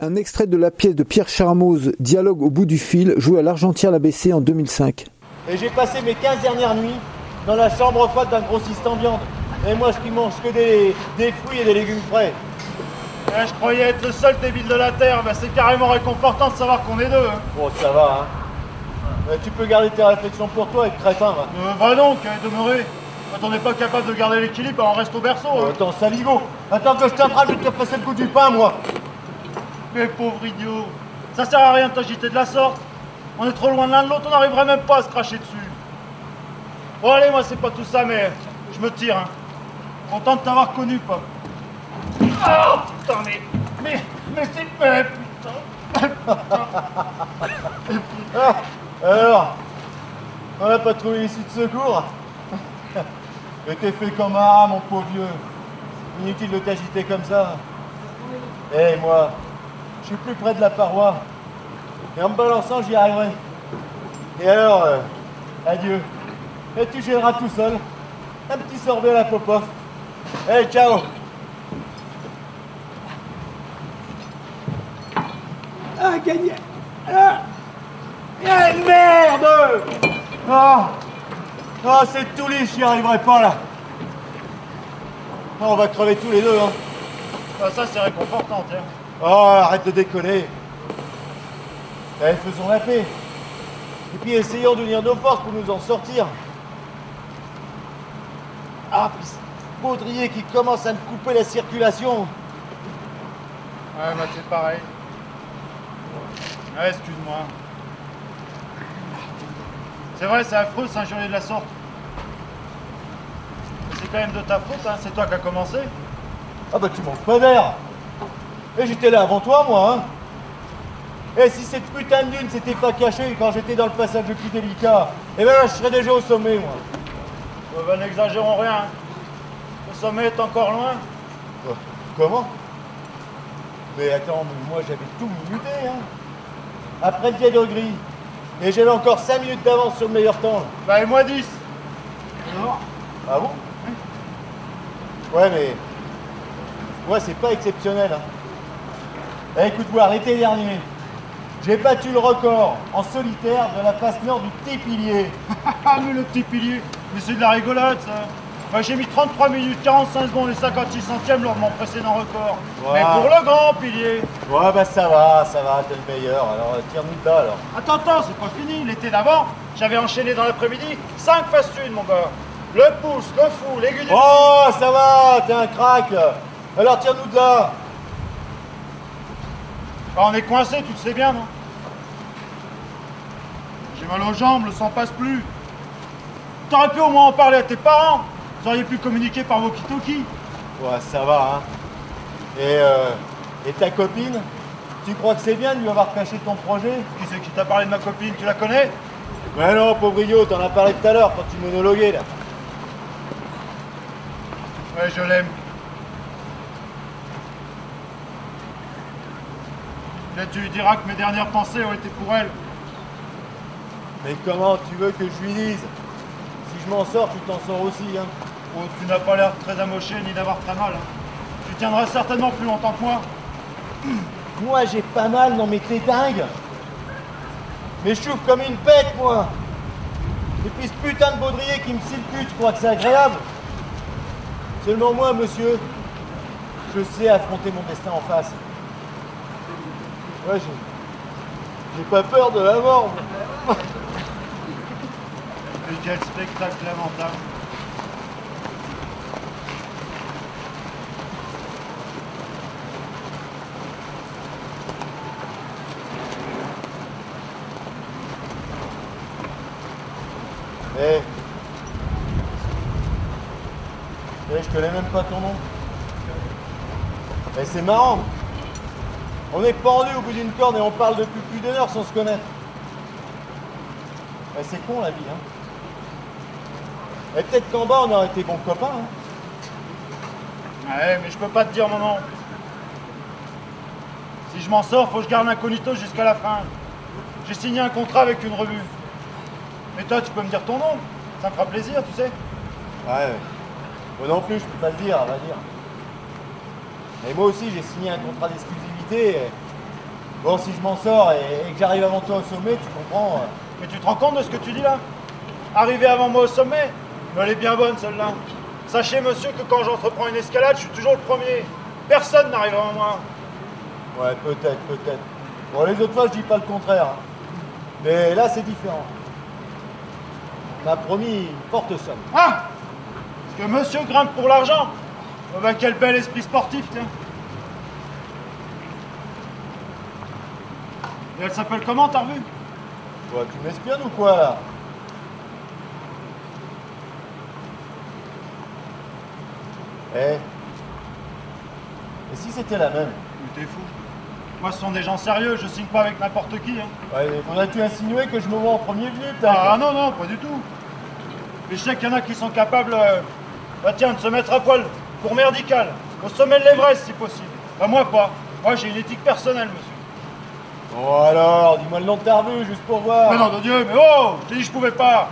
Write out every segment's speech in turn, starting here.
Un extrait de la pièce de Pierre Charmoz, Dialogue au bout du fil, joué à l'Argentière l'ABC en 2005. Et j'ai passé mes 15 dernières nuits dans la chambre froide d'un grossiste en viande. Et moi, je qui mange que des, des fruits et des légumes frais. Ouais, je croyais être le seul débile de la Terre, bah, c'est carrément réconfortant de savoir qu'on est deux. Hein. Bon, ça va, hein. Ouais, tu peux garder tes réflexions pour toi, être crétin, va. Euh, va donc, euh, demeurer. Quand on n'est pas capable de garder l'équilibre, bah, on reste au berceau. Hein. attends, saligo Attends que je t'attrape, je vais te passer le coup du pain, moi Mais pauvre idiot, ça sert à rien de t'agiter de la sorte. On est trop loin l'un de l'autre, on n'arriverait même pas à se cracher dessus. Bon allez, moi c'est pas tout ça, mais je me tire. Hein. Content de t'avoir connu, pas. Oh putain, mais. Mais. Mais c'est. Mais putain. Ah, alors On n'a pas trouvé l'issue de secours? Mais t'es fait comme un rat, mon pauvre vieux. Inutile de t'agiter comme ça. Eh, moi, je suis plus près de la paroi. Et en me balançant, j'y arriverai. Et alors, euh, adieu. Et tu géreras tout seul. Un petit sorbet à la popoff. Eh, ciao Ah, gagné Ah Ah, merde Ah Ah, c'est tout lisse, j'y arriverai pas, là. Ah, on va crever tous les deux, hein. Ah, ça c'est réconfortant, tiens. Oh, arrête de déconner. Eh, faisons la paix. Et puis essayons d'unir nos forces pour nous en sortir. Ah, puis ce baudrier qui commence à me couper la circulation. Ouais, bah c'est pareil. Ouais, excuse-moi. C'est vrai, c'est affreux de s'injurier de la sorte. C'est quand même de ta faute, hein. c'est toi qui as commencé. Ah bah tu manques pas d'air. Et j'étais là avant toi, moi, hein. Et si cette putain de lune s'était pas cachée quand j'étais dans le passage le plus délicat, eh ben là, je serais déjà au sommet, moi. Ouais, bah, n'exagérons rien. Le sommet est encore loin. Quoi Comment? Mais attends, mais moi j'avais tout minuté, hein. Après le pied gris. Et j'avais encore 5 minutes d'avance sur le meilleur temps. Bah et moi 10. Ah bon? Ouais, mais. Ouais, c'est pas exceptionnel. Hein. Eh, écoute, voir, l'été dernier, j'ai battu le record en solitaire de la face nord du petit pilier. Ah mais le petit pilier, mais c'est de la rigolade ça. Bah, j'ai mis 33 minutes 45 secondes et 56 centièmes lors de mon précédent record. Mais pour le grand pilier. Ouais, bah ça va, ça va, t'es le meilleur. Alors, euh, tire-nous de là, alors. Attends, attends, c'est pas fini. L'été d'avant, j'avais enchaîné dans l'après-midi 5 faces une, mon gars. Le pouce, le fou, l'aigu du Oh, ça va, t'es un crack. Alors, tire-nous de là. On est coincé, tu le sais bien, non J'ai mal aux jambes, le sang passe plus. T'aurais pu au moins en parler à tes parents. Vous auriez pu communiquer par walkie-talkie. Ouais, ça va, hein. Et, euh, et ta copine? Tu crois que c'est bien de lui avoir caché ton projet? Qui c'est qui t'a parlé de ma copine? Tu la connais? Ouais, non, pauvre idiot, t'en as parlé tout à l'heure quand tu monologuais, là. Ouais, je l'aime. Là, tu lui diras que mes dernières pensées ont été pour elle. Mais comment tu veux que je lui dise? Si je m'en sors, tu t'en sors aussi, hein. Oh, tu n'as pas l'air très amoché ni d'avoir très mal. Tu tiendras certainement plus longtemps que moi. Moi, j'ai pas mal, non mais t'es dingue Mais je souffre comme une bête, moi Et puis ce putain de baudrier qui me scie le cul, tu crois que c'est agréable? Seulement moi, monsieur, je sais affronter mon destin en face. Ouais, j'ai... Pas peur de la mort. Et quel spectacle lamentable. Eh. Eh, je connais même pas ton nom. Eh, c'est marrant. On est pendu au bout d'une corde et on parle depuis plus d'une heure sans se connaître. Eh, c'est con la vie, hein. Et peut-être qu'en bas on aurait été bons copains, hein. Ouais, mais je peux pas te dire mon nom. Si je m'en sors, faut que je garde l'incognito jusqu'à la fin. J'ai signé un contrat avec une revue. Mais toi, tu peux me dire ton nom Ça me fera plaisir, tu sais. Ouais, ouais. Moi non plus, je peux pas le dire, à vrai dire. Et moi aussi, j'ai signé un contrat d'exclusivité. Bon, si je m'en sors et, que j'arrive avant toi au sommet, tu comprends euh. Mais tu te rends compte de ce que tu dis là? Arriver avant moi au sommet? Elle est bien bonne celle-là. Sachez monsieur que quand j'entreprends une escalade, je suis toujours le premier. Personne n'arrive avant moi. Ouais, peut-être, peut-être. Bon, les autres fois, je dis pas le contraire. hein. Mais là, c'est différent. On m'a promis une forte somme. Ah Parce que monsieur grimpe pour l'argent Oh bah quel bel esprit sportif, tiens. Et elle s'appelle comment, t'as revu Quoi, tu m'espionnes ou quoi, là? Eh? Et si c'était la même? Mais t'es fou. Moi, ce sont des gens sérieux, je signe pas avec n'importe qui. Hein. Ouais, faudrait-tu insinuer que je me vois en premier venu, putain Ah non, non, pas du tout. Mais je sais qu'il y en a qui sont capables, euh, bah tiens, de se mettre à poil, pour merdical, au sommet de l'Everest si possible. Bah moi pas. Moi j'ai une éthique personnelle, monsieur. Bon alors, dis-moi le nom de ta revue, juste pour voir. Mais non, de Dieu, mais oh Je t'ai dit que je pouvais pas.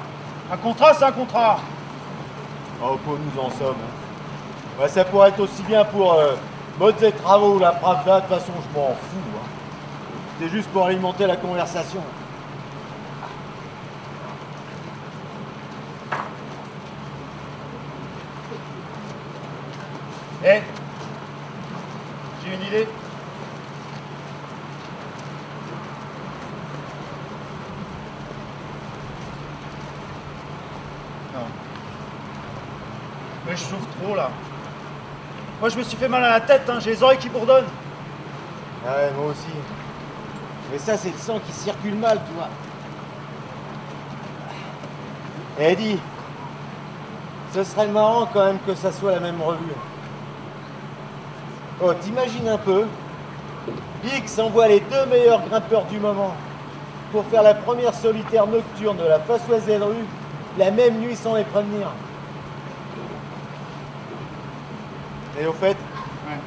Un contrat, c'est un contrat. Oh, pour nous en sommes. hein. Ouais, ça pourrait être aussi bien pour euh, modes et travaux ou la Pravda, de toute façon, je m'en fous. hein. C'était juste pour alimenter la conversation. Eh J'ai une idée. Je souffre trop là. Moi je me suis fait mal à la tête, hein, j'ai les oreilles qui bourdonnent. Ah ouais, moi aussi. Mais ça, c'est le sang qui circule mal, tu vois. Eh, Eddie, ce serait marrant quand même que ça soit la même revue. Oh, t'imagines un peu X envoie les deux meilleurs grimpeurs du moment pour faire la première solitaire nocturne de la Fassoise rue la même nuit sans les prévenir. Et au fait, Ouais.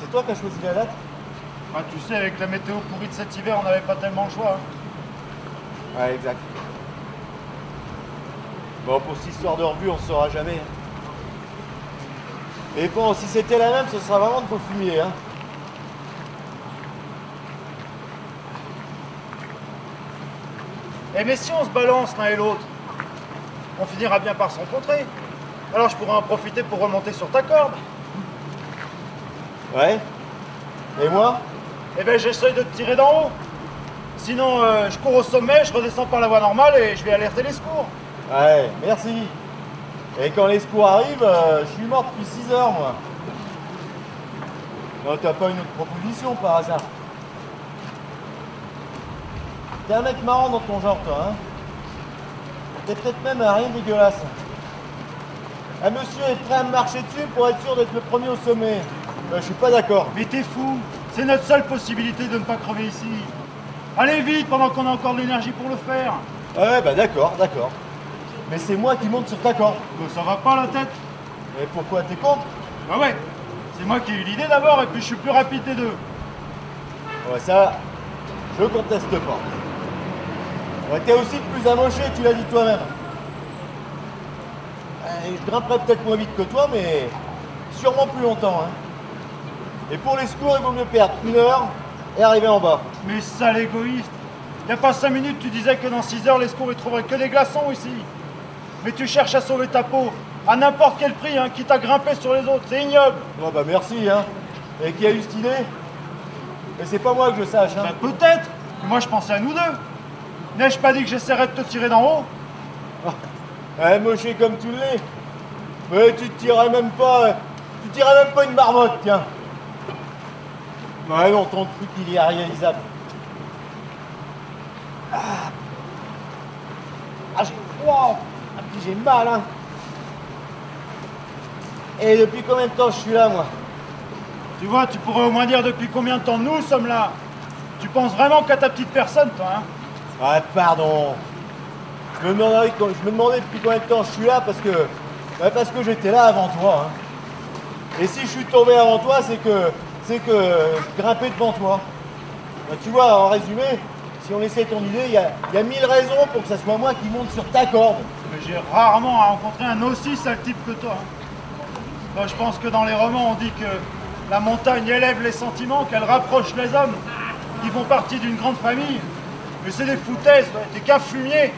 c'est toi qui as choisi la date? Ah, tu sais, avec la météo pourrie de cet hiver, on n'avait pas tellement le choix. hein. Ouais, exact. Bon, pour cette histoire de revue, on ne saura jamais. hein. Et bon, si c'était la même, ce sera vraiment de beau fumier. Hein. Eh mais si on se balance l'un et l'autre, on finira bien par se rencontrer. Alors je pourrais en profiter pour remonter sur ta corde. Ouais. Et moi? Eh ben j'essaye de te tirer d'en haut. Sinon, euh, je cours au sommet, je redescends par la voie normale et je vais alerter les secours. Ouais, merci. Et quand les secours arrivent, euh, je suis mort depuis 6 heures, moi. Non, t'as pas une autre proposition par hasard? T'es un mec marrant dans ton genre, toi, hein? T'es peut-être même un rien dégueulasse. Un monsieur est prêt à me marcher dessus pour être sûr d'être le premier au sommet. Ben, je suis pas d'accord. Mais t'es fou, c'est notre seule possibilité de ne pas crever ici. Allez vite pendant qu'on a encore de l'énergie pour le faire. Ouais, bah d'accord, d'accord. Mais c'est moi qui monte sur ta corde. Ça va pas la tête Et pourquoi t'es contre? Bah ouais, c'est moi qui ai eu l'idée d'abord et puis je suis plus rapide des deux. Ouais, ça, je conteste pas. Ouais, t'es aussi le plus amoché, tu l'as dit toi-même. Euh, je grimperai peut-être moins vite que toi, mais sûrement plus longtemps. Hein. Et pour les secours, il vaut mieux perdre une heure et arriver en bas. Mais sale égoïste Il y a pas cinq minutes, tu disais que dans 6 heures, les secours, ils trouveraient que des glaçons ici. Mais tu cherches à sauver ta peau, à n'importe quel prix, hein, quitte à grimper sur les autres, c'est ignoble. Bon bah merci, hein. Et qui a eu cette idée? Et c'est pas moi que je sache, hein. Bah, peut-être, mais moi je pensais à nous deux. N'ai-je pas dit que j'essaierais de te tirer d'en haut? Ouais, moché comme tu l'es. Mais tu te tirerais même pas. Tu tirerais même pas une marmotte, tiens. Ouais, non, ton truc, il est irréalisable. Ah, ah j'ai froid. Ah, puis j'ai mal, hein. Et depuis combien de temps je suis là, moi? Tu vois, tu pourrais au moins dire depuis combien de temps nous sommes là. Tu penses vraiment qu'à ta petite personne, toi, hein? Ouais, pardon. Je me, demandais, depuis combien de temps je suis là parce que. ouais, parce que j'étais là avant toi. hein. Et si je suis tombé avant toi, c'est que. C'est que je grimpais devant toi. Bah, tu vois, en résumé, si on essaie ton idée, il y a, y a mille raisons pour que ça soit moi qui monte sur ta corde. Mais j'ai rarement rencontré un aussi sale type que toi. hein. Moi, je pense que dans les romans, on dit que la montagne élève les sentiments, qu'elle rapproche les hommes. qui font partie d'une grande famille. Mais c'est des foutaises, t'es qu'un fumier.